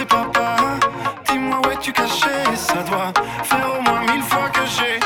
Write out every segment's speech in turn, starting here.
Papa, dis-moi où es-tu caché? Ça doit faire au moins mille fois que j'ai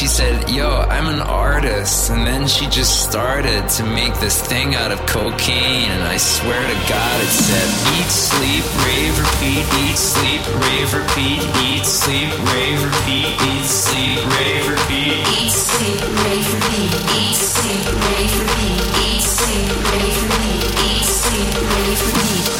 She said, Yo, I'm an artist. And then she just started to make this thing out of cocaine. And I swear to God, it said, Eat, sleep, rave, repeat, eat, sleep, rave, repeat, eat, sleep, rave, repeat, eat, sleep, rave, repeat. Eat, sleep, rave, repeat, eat, sleep, rave, repeat, eat, sleep, rave, repeat, eat, sleep, rave, repeat.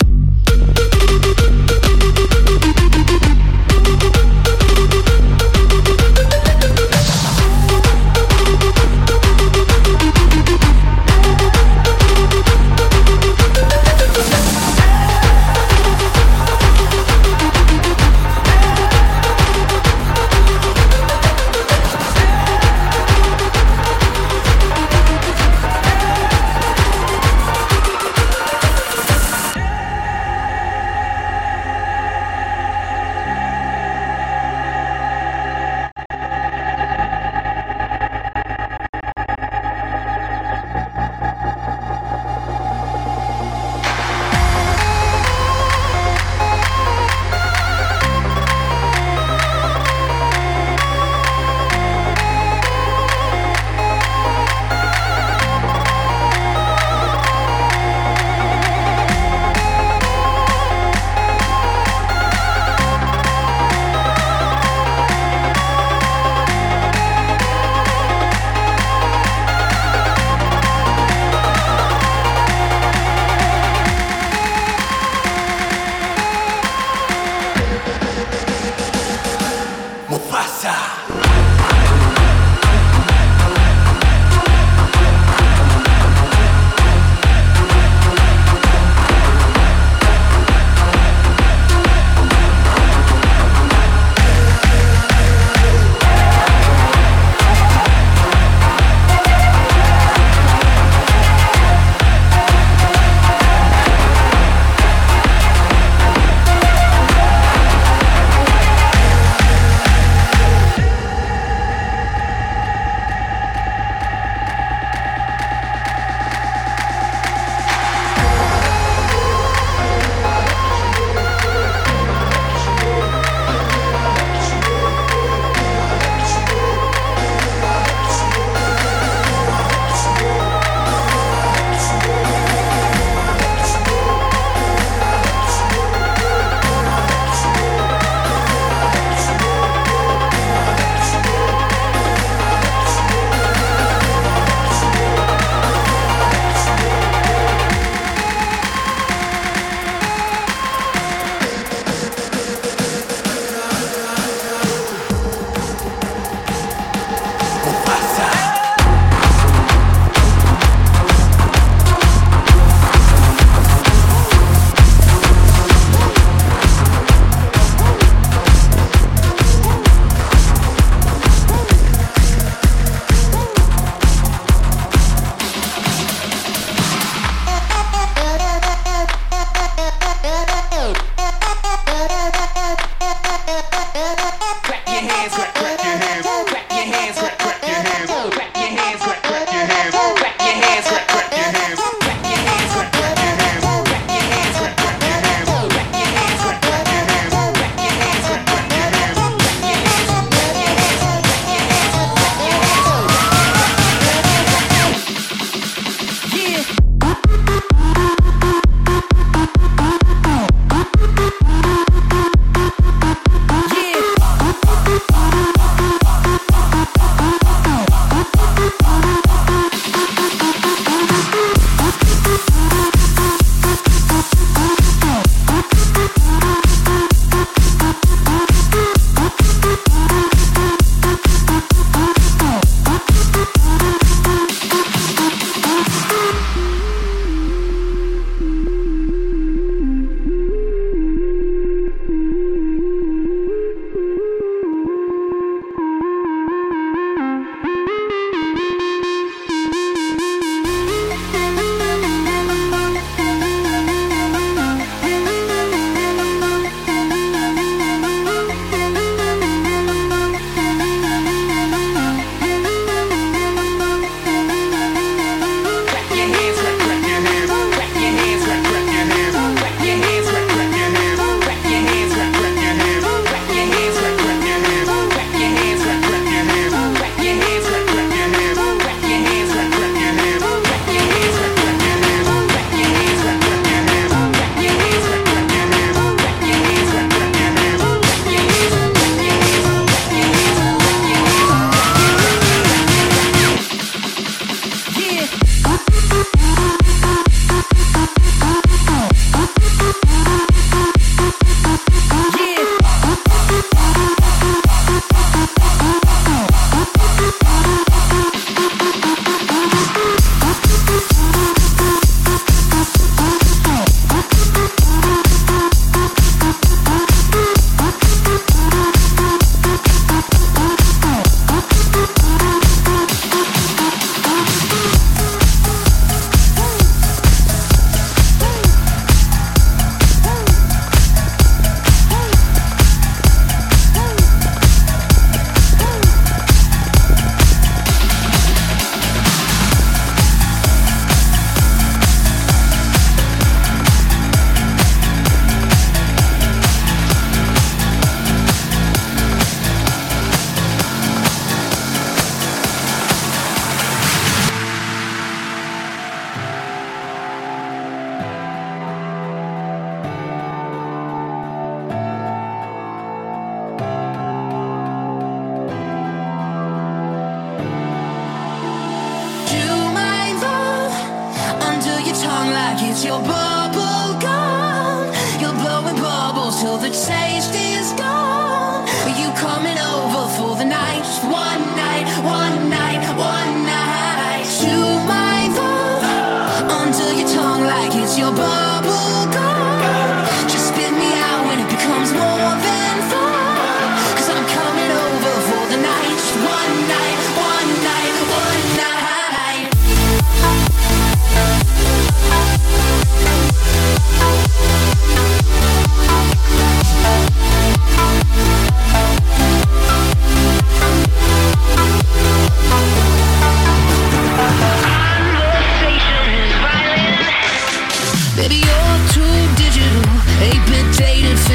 It's your bubble gum. You're blowing bubbles till the tail.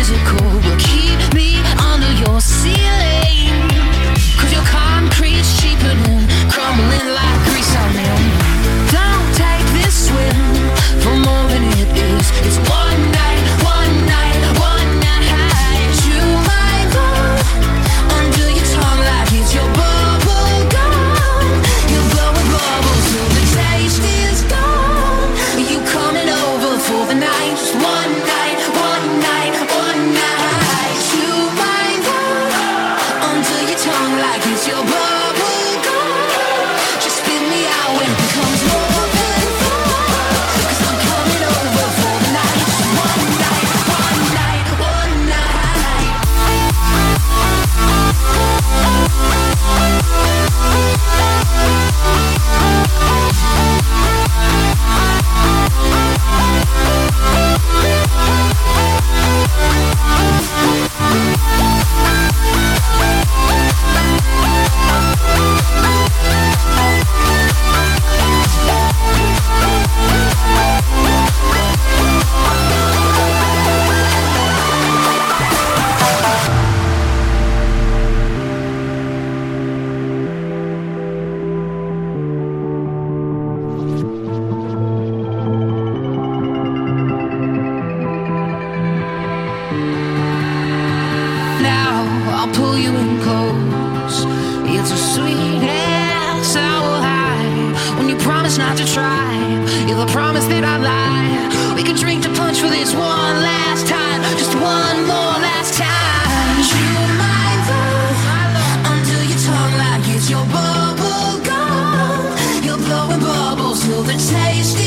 magical. wasted.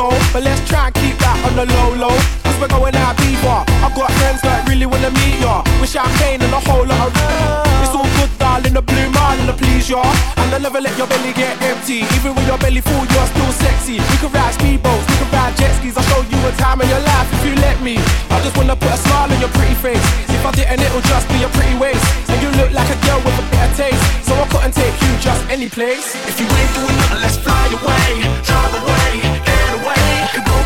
soul. But let's try and keep that on the low low. Cause we're going out deeper. I've got friends that really wanna meet ya. With champagne and a whole lot of oh. It's all good, darling, the blue mile and the please ya. And I'll never let your belly get empty. Even when your belly full, you're still sexy. We can ride speedboats, we can ride jet skis. I'll show you a time in your life if you let me. I just wanna put a smile on your pretty face. If I didn't, it'll just be a pretty waist. And you look like a girl with a bit of taste. So I couldn't take you just any place. If you ain't doing nothing, let's fly away, drive away.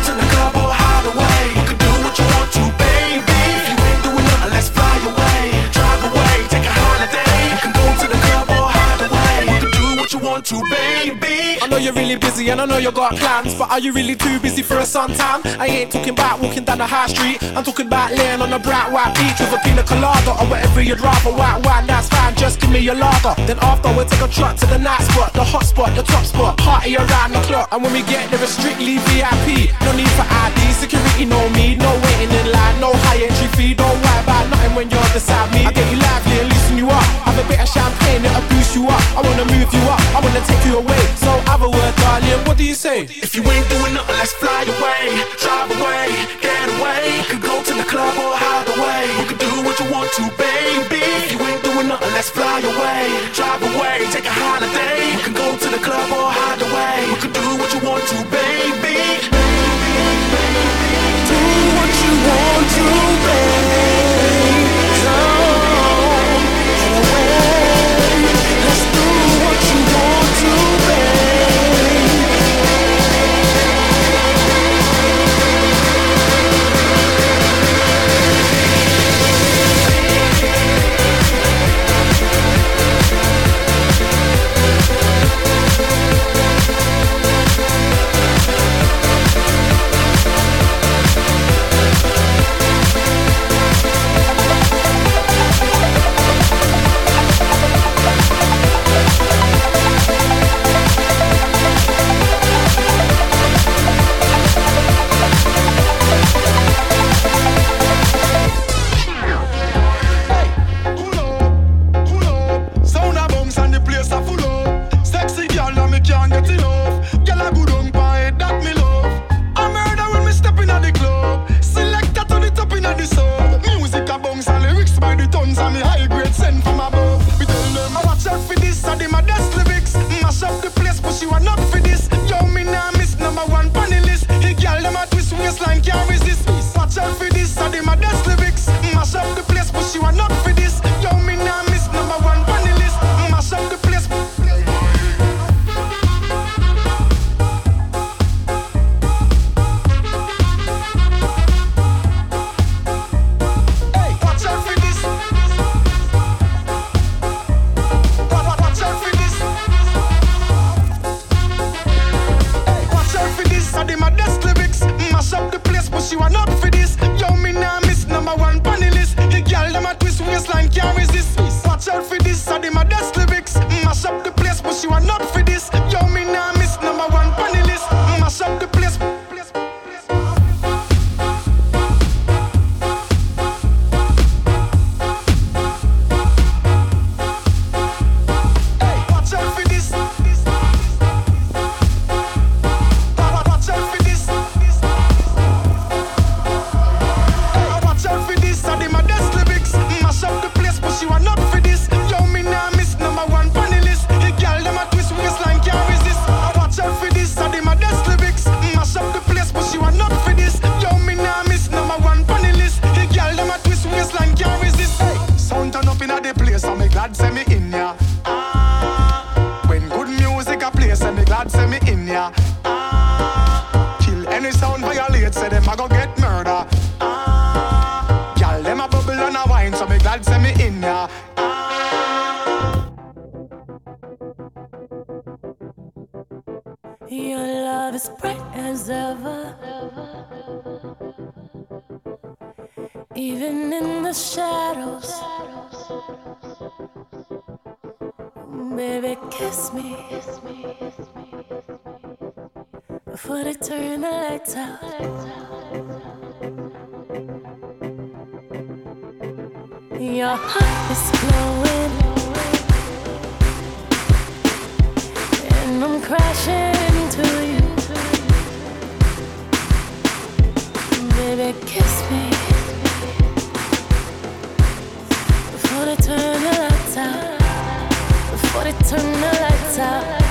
In the club. Are really busy and I know you got plans, but are you really too busy for a suntan? I ain't talking about walking down the high street. I'm talking about laying on a bright white beach with a pina colada or whatever you'd rather. White wine, that's fine. Just give me your lager. Then after we'll take a truck to the night spot, the hot spot, the top spot. Party around the clock. And when we get there, it's strictly VIP. No need for ID, security, no me, no waiting in line, no high entry fee. Don't worry about nothing when you're beside me. I get you lively Have a bit of champagne, it'll boost you up. I wanna move you up, I wanna take you away. So have a word, darling. What do you say? If you ain't doing nothing, let's fly away, drive away, get away. Could go to the club or hide away. You can do what you want to, baby. If you ain't doing nothing, let's fly away, drive away, take a holiday. You can go to the club or hide away. You can do what you want to, baby. for something. Your love is bright as ever. Even in the shadows. Baby, kiss me. Before they turn the lights out. Your heart is glowing. I'm crashing into you. Baby, kiss me before they turn the lights out. Before they turn the lights out.